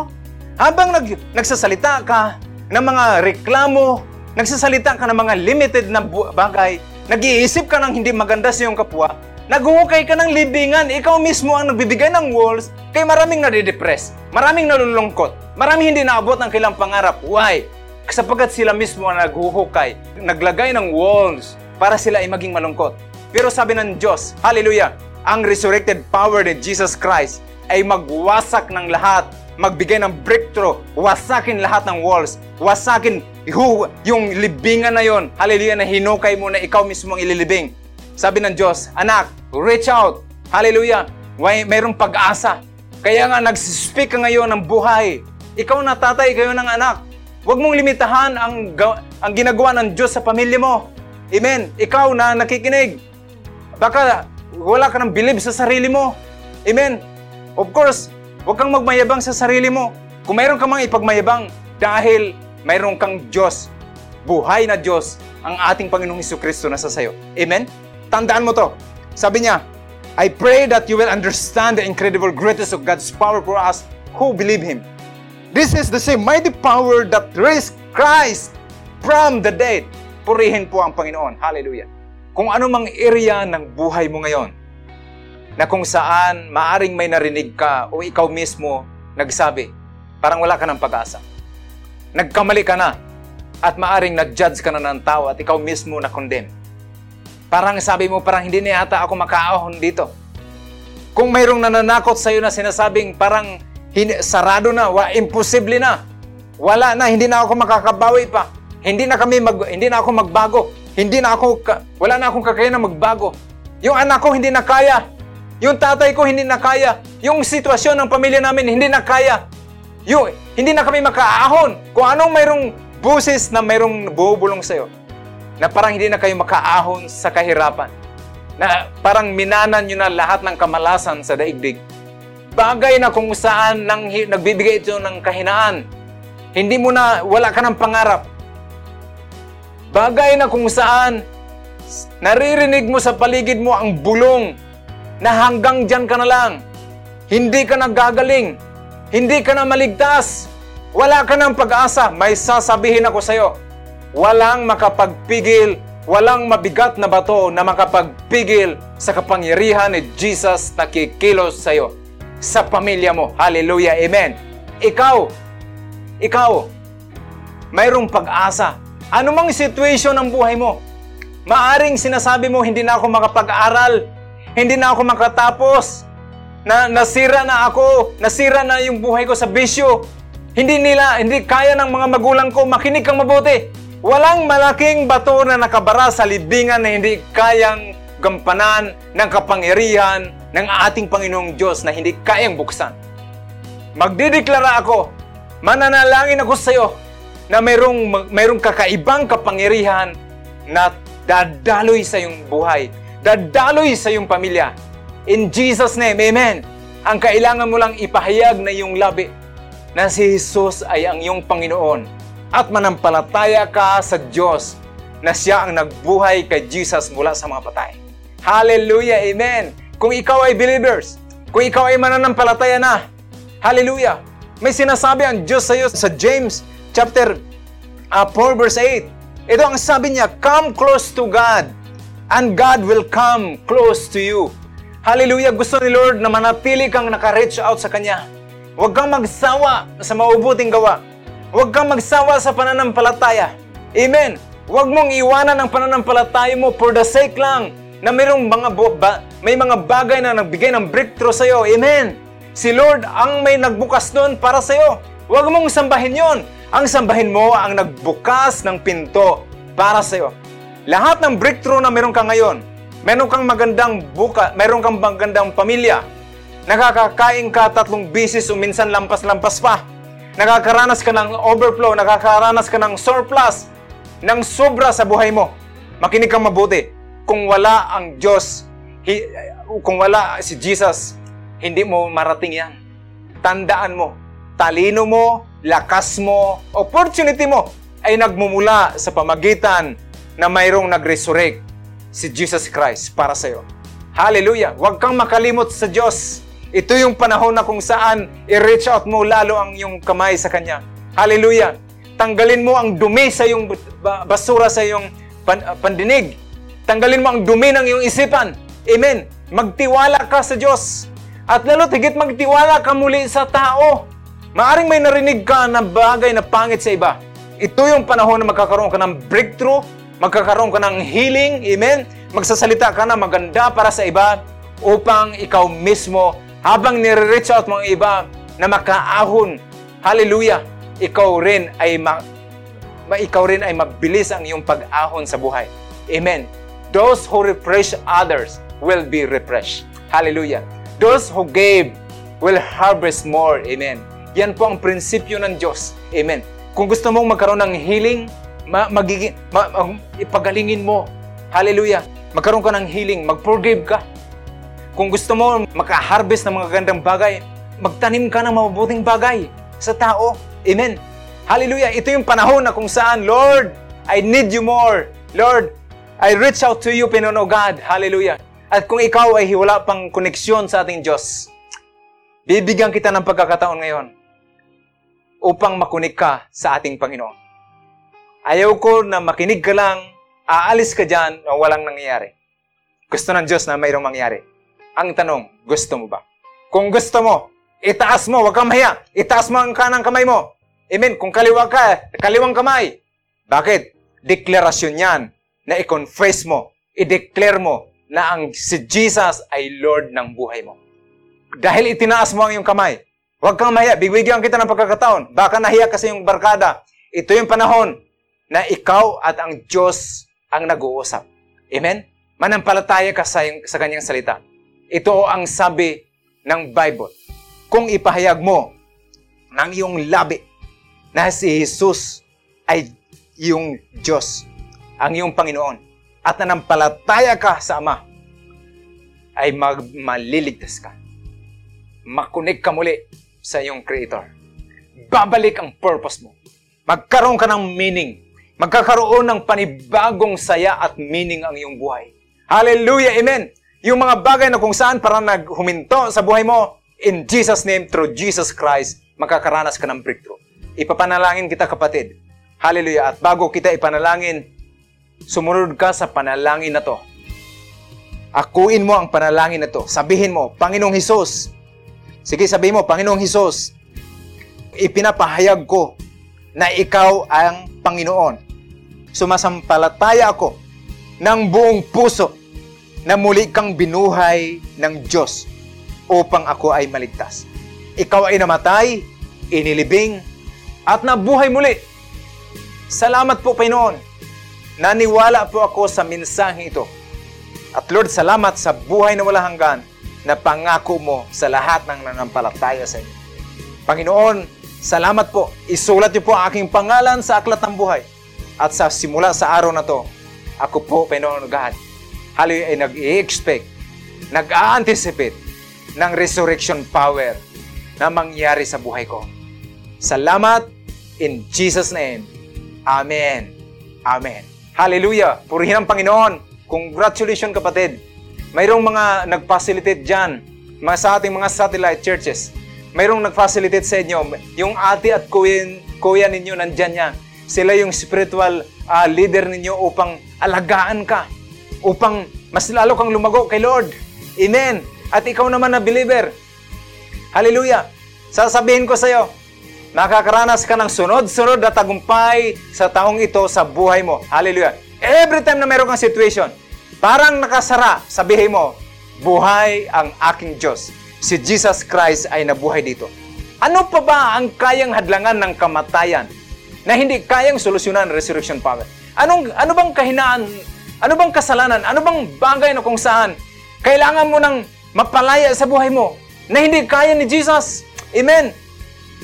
[SPEAKER 1] Habang nag, nagsasalita ka ng mga reklamo, nagsasalita ka ng mga limited na bagay, nag-iisip ka ng hindi maganda sa iyong kapwa, Naghuhukay ka ng libingan, ikaw mismo ang nagbibigay ng walls, kay maraming nadidepress, maraming nalulungkot, maraming hindi naabot ang kailang pangarap. Why? Sapagkat sila mismo ang naghuhukay, naglagay ng walls para sila ay maging malungkot. Pero sabi ng Diyos, Hallelujah, ang resurrected power ni Jesus Christ ay magwasak ng lahat, magbigay ng breakthrough, wasakin lahat ng walls, wasakin yung libingan na yon, hallelujah, na hinukay mo na ikaw mismo ang ililibing sabi ng Diyos, anak, reach out. Hallelujah. May, mayroong pag-asa. Kaya nga nagsispeak ka ngayon ng buhay. Ikaw na tatay kayo ng anak. Huwag mong limitahan ang, ang ginagawa ng Diyos sa pamilya mo. Amen. Ikaw na nakikinig. Baka wala ka ng believe sa sarili mo. Amen. Of course, huwag kang magmayabang sa sarili mo. Kung mayroon ka mang ipagmayabang dahil mayroon kang Diyos, buhay na Diyos, ang ating Panginoong Hesus Kristo na sa sayo. Amen? Tandaan mo to. Sabi niya, I pray that you will understand the incredible greatness of God's power for us who believe Him. This is the same mighty power that raised Christ from the dead. Purihin po ang Panginoon. Hallelujah. Kung ano mang area ng buhay mo ngayon, na kung saan maaring may narinig ka o ikaw mismo nagsabi, parang wala ka ng pag-asa. Nagkamali ka na at maaring nag-judge ka na ng tao at ikaw mismo na-condemn Parang sabi mo, parang hindi na yata ako makaahon dito. Kung mayroong nananakot sa iyo na sinasabing parang hindi, sarado na, wa, imposible na. Wala na, hindi na ako makakabawi pa. Hindi na kami mag, hindi na ako magbago. Hindi na ako, wala na akong kakayanan magbago. Yung anak ko hindi na kaya. Yung tatay ko hindi na kaya. Yung sitwasyon ng pamilya namin hindi na kaya. Yung, hindi na kami makaahon. Kung anong mayroong buses na mayroong bubulong sa iyo na parang hindi na kayo makaahon sa kahirapan. Na parang minanan nyo na lahat ng kamalasan sa daigdig. Bagay na kung saan nang, nagbibigay ito ng kahinaan. Hindi mo na, wala ka ng pangarap. Bagay na kung saan naririnig mo sa paligid mo ang bulong na hanggang dyan ka na lang. Hindi ka nagagaling. Hindi ka na maligtas. Wala ka ng pag-asa. May sasabihin ako sa iyo Walang makapagpigil, walang mabigat na bato na makapagpigil sa kapangyarihan ni Jesus na kikilos sa iyo, sa pamilya mo. Hallelujah, Amen. Ikaw, ikaw, mayroong pag-asa. Ano mang situation ng buhay mo, maaring sinasabi mo, hindi na ako makapag-aral, hindi na ako makatapos, na nasira na ako, nasira na yung buhay ko sa bisyo. Hindi nila, hindi kaya ng mga magulang ko makinig kang mabuti. Walang malaking bato na nakabara sa libingan na hindi kayang gampanan ng kapangyarihan ng ating Panginoong Diyos na hindi kayang buksan. Magdideklara ako, mananalangin ako sa iyo na mayroong, mayroong kakaibang kapangyarihan na dadaloy sa iyong buhay, dadaloy sa iyong pamilya. In Jesus' name, Amen. Ang kailangan mo lang ipahayag na iyong labi na si Jesus ay ang iyong Panginoon at manampalataya ka sa Diyos na siya ang nagbuhay kay Jesus mula sa mga patay. Hallelujah! Amen! Kung ikaw ay believers, kung ikaw ay mananampalataya na, Hallelujah! May sinasabi ang Diyos sa iyo sa James chapter uh, 4 verse 8. Ito ang sabi niya, Come close to God and God will come close to you. Hallelujah! Gusto ni Lord na manatili kang naka-reach out sa Kanya. Huwag kang magsawa sa maubuting gawa. Huwag kang magsawa sa pananampalataya. Amen. Huwag mong iwanan ang pananampalataya mo for the sake lang na mayroong mga ba, may mga bagay na nagbigay ng breakthrough sa iyo. Amen. Si Lord ang may nagbukas doon para sa iyo. Huwag mong sambahin yon. Ang sambahin mo ang nagbukas ng pinto para sa iyo. Lahat ng breakthrough na meron ka ngayon, meron kang magandang buka, meron kang magandang pamilya, Nakakakain ka tatlong bisis o minsan lampas-lampas pa. Nakakaranas ka ng overflow, nakakaranas ka ng surplus, ng sobra sa buhay mo. Makinig kang mabuti. Kung wala ang Diyos, kung wala si Jesus, hindi mo marating yan. Tandaan mo, talino mo, lakas mo, opportunity mo ay nagmumula sa pamagitan na mayroong nag-resurrect si Jesus Christ para sa iyo. Hallelujah! Huwag kang makalimot sa Diyos. Ito yung panahon na kung saan i-reach out mo lalo ang iyong kamay sa Kanya. Hallelujah! Tanggalin mo ang dumi sa iyong ba- basura sa iyong uh, pandinig. Tanggalin mo ang dumi ng iyong isipan. Amen! Magtiwala ka sa Diyos. At lalo't higit magtiwala ka muli sa tao. Maaring may narinig ka na bagay na pangit sa iba. Ito yung panahon na magkakaroon ka ng breakthrough, magkakaroon ka ng healing, amen? Magsasalita ka na maganda para sa iba upang ikaw mismo, habang nire-reach out mga iba na makaahon, hallelujah, ikaw rin ay ma, ma ikaw rin ay mabilis ang iyong pag-ahon sa buhay. Amen. Those who refresh others will be refreshed. Hallelujah. Those who gave will harvest more. Amen. Yan po ang prinsipyo ng Diyos. Amen. Kung gusto mong magkaroon ng healing, ma- magiging, ma- mag- ipagalingin mo. Hallelujah. Magkaroon ka ng healing, mag-forgive ka. Kung gusto mo makaharvest ng mga gandang bagay, magtanim ka ng mabubuting bagay sa tao. Amen. Hallelujah. Ito yung panahon na kung saan, Lord, I need you more. Lord, I reach out to you, Pinono God. Hallelujah. At kung ikaw ay wala pang koneksyon sa ating Diyos, bibigyan kita ng pagkakataon ngayon upang makunik ka sa ating Panginoon. Ayaw ko na makinig ka lang, aalis ka dyan na walang nangyayari. Gusto ng Diyos na mayroong mangyari. Ang tanong, gusto mo ba? Kung gusto mo, itaas mo, huwag kang mahiya. Itaas mo ang kanang kamay mo. Amen. Kung kaliwa ka, kaliwang kamay. Bakit? Deklarasyon yan na i-confess mo, i-declare mo na ang si Jesus ay Lord ng buhay mo. Dahil itinaas mo ang iyong kamay, huwag kang mahiya. Bibigyan kita ng pagkakataon. Baka nahiya kasi yung barkada. Ito yung panahon na ikaw at ang Diyos ang nag-uusap. Amen? Manampalataya ka sa, sa kanyang salita. Ito ang sabi ng Bible. Kung ipahayag mo ng iyong labi na si Jesus ay iyong Diyos, ang iyong Panginoon, at nanampalataya ka sa Ama, ay mag maliligtas ka. Makunik ka muli sa iyong Creator. Babalik ang purpose mo. Magkaroon ka ng meaning. Magkakaroon ng panibagong saya at meaning ang iyong buhay. Hallelujah! Amen! Yung mga bagay na kung saan parang naghuminto sa buhay mo, in Jesus' name, through Jesus Christ, makakaranas ka ng breakthrough. Ipapanalangin kita kapatid. Hallelujah! At bago kita ipanalangin, sumunod ka sa panalangin na to. Akuin mo ang panalangin na to. Sabihin mo, Panginoong Hesus. Sige, sabihin mo, Panginoong Hesus, ipinapahayag ko na ikaw ang Panginoon. Sumasampalataya ako ng buong puso na muli kang binuhay ng Diyos upang ako ay maligtas. Ikaw ay namatay, inilibing, at nabuhay muli. Salamat po, Panginoon. Naniwala po ako sa mensahe ito. At Lord, salamat sa buhay na wala hanggan na pangako mo sa lahat ng nanampalataya sa inyo. Panginoon, salamat po. Isulat niyo po ang aking pangalan sa aklat ng buhay. At sa simula sa araw na to, ako po, God, haloy ay nag-i-expect, nag-a-anticipate ng resurrection power na mangyari sa buhay ko. Salamat in Jesus' name. Amen. Amen. Hallelujah. Purihin ang Panginoon. Congratulations kapatid. Mayroong mga nag-facilitate dyan, mga sa ating mga satellite churches. Mayroong nag-facilitate sa inyo. Yung ate at kuya, kuya ninyo nandyan yan. Sila yung spiritual uh, leader ninyo upang alagaan ka. Upang mas lalo kang lumago kay Lord. Amen. At ikaw naman na believer. Hallelujah. Sasabihin ko sa iyo, makakaranas ka ng sunod-sunod na tagumpay sa taong ito sa buhay mo. Hallelujah. Every time na meron kang situation, parang nakasara, sabihin mo, buhay ang aking Diyos. Si Jesus Christ ay nabuhay dito. Ano pa ba ang kayang hadlangan ng kamatayan na hindi kayang solusyonan resurrection power? Anong, ano bang kahinaan? Ano bang kasalanan? Ano bang bagay na kung saan kailangan mo ng mapalaya sa buhay mo? na hindi kaya ni Jesus. Amen.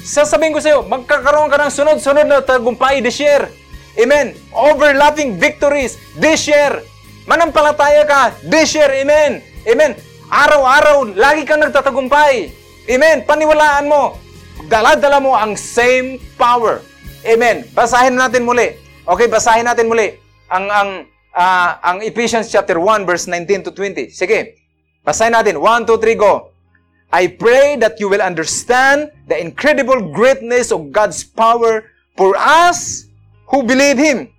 [SPEAKER 1] Sasabihin ko sa iyo, magkakaroon ka ng sunod-sunod na tagumpay this year. Amen. Overlapping victories this year. Manampalataya ka this year. Amen. Amen. Araw-araw, lagi kang nagtatagumpay. Amen. Paniwalaan mo. Dala-dala mo ang same power. Amen. Basahin natin muli. Okay, basahin natin muli ang ang ah, ang Ephesians chapter 1 verse 19 to 20. Sige. Basahin natin. 1 2 3 go. I pray that you will understand the incredible greatness of God's power for us who believe Him.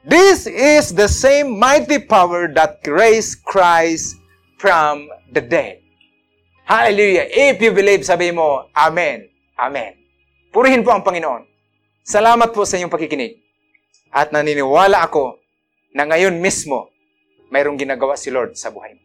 [SPEAKER 1] This is the same mighty power that raised Christ from the dead. Hallelujah. If you believe, sabi mo, Amen. Amen. Purihin po ang Panginoon. Salamat po sa inyong pakikinig. At naniniwala ako na ngayon mismo, mayroong ginagawa si Lord sa buhay mo.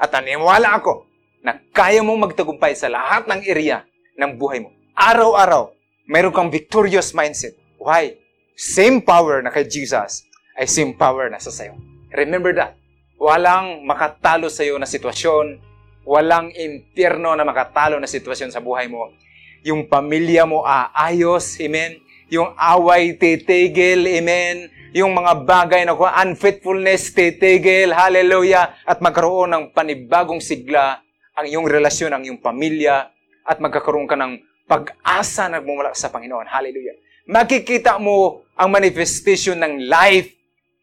[SPEAKER 1] At naniniwala ako na kaya mong magtagumpay sa lahat ng area ng buhay mo. Araw-araw, mayroon kang victorious mindset. Why? Same power na kay Jesus ay same power na sa sayo. Remember that. Walang makatalo sa iyo na sitwasyon, walang impyerno na makatalo na sitwasyon sa buhay mo. Yung pamilya mo aayos, amen. Yung away titigil, amen. Yung mga bagay na unfaithfulness titigil, hallelujah. At magkaroon ng panibagong sigla ang iyong relasyon, ang iyong pamilya, at magkakaroon ka ng pag-asa na nagmumula sa Panginoon. Hallelujah. Makikita mo ang manifestation ng life.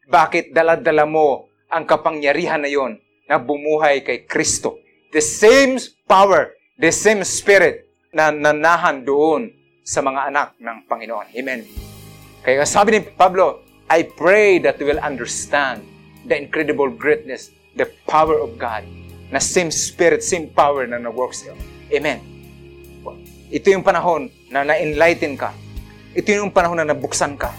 [SPEAKER 1] Bakit dala-dala mo ang kapangyarihan na yon na bumuhay kay Kristo. The same power, the same spirit na nanahan doon sa mga anak ng Panginoon. Amen. Kaya sabi ni Pablo, I pray that you will understand the incredible greatness, the power of God na same spirit, same power na nag-work sa'yo. Amen. Ito yung panahon na na-enlighten ka. Ito yung panahon na nabuksan ka.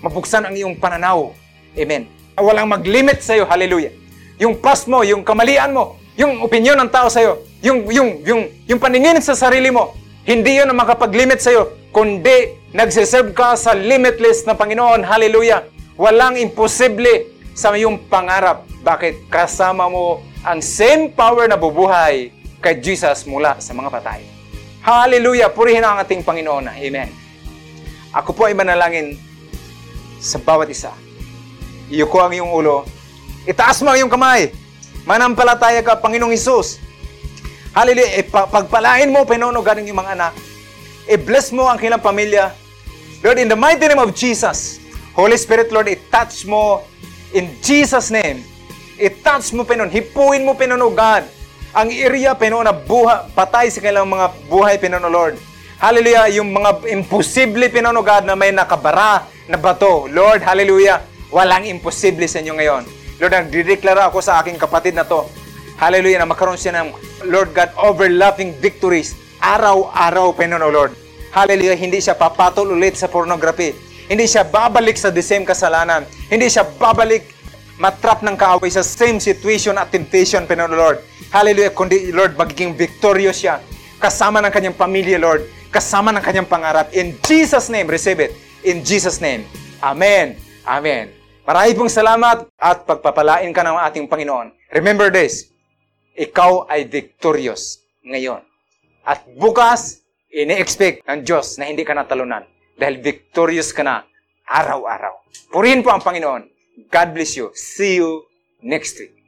[SPEAKER 1] Mabuksan ang iyong pananaw. Amen. Walang mag-limit sa'yo. Hallelujah. Yung past mo, yung kamalian mo, yung opinion ng tao sa'yo, yung, yung, yung, yung paningin sa sarili mo, hindi yun ang makapag-limit sa'yo, kundi nagsiserve ka sa limitless na Panginoon. Hallelujah. Walang imposible sa iyong pangarap. Bakit? Kasama mo ang same power na bubuhay kay Jesus mula sa mga patay. Hallelujah! Purihin ang ating Panginoon. Amen. Ako po ay manalangin sa bawat isa. Iyuko ang iyong ulo. Itaas mo ang iyong kamay. Manampalataya ka, Panginoong Isus. Hallelujah! E, pagpalain mo, Pinono, galing yung mga anak. I-bless mo ang kanilang pamilya. Lord, in the mighty name of Jesus, Holy Spirit, Lord, i-touch mo in Jesus' name I-touch mo, Panginoon. Hipuin mo, oh God. Ang area, Panginoon, na buha, patay sa kanilang mga buhay, Panginoon, Lord. Hallelujah. Yung mga imposible, oh God, na may nakabara na bato. Lord, hallelujah. Walang imposible sa inyo ngayon. Lord, nagdideklara ako sa aking kapatid na to. Hallelujah, na makaroon siya ng, Lord God, overlapping victories. Araw-araw, Panginoon, oh Lord. Hallelujah, hindi siya papatol ulit sa pornography. Hindi siya babalik sa the same kasalanan. Hindi siya babalik matrap ng kaaway sa same situation at temptation, Panginoon Lord. Hallelujah, kundi Lord, magiging victorious siya. Kasama ng kanyang pamilya, Lord. Kasama ng kanyang pangarap. In Jesus' name, receive it. In Jesus' name. Amen. Amen. Marami pong salamat at pagpapalain ka ng ating Panginoon. Remember this, ikaw ay victorious ngayon. At bukas, ini-expect ng Diyos na hindi ka natalunan dahil victorious ka na araw-araw. Purihin po ang Panginoon. God bless you. See you next week.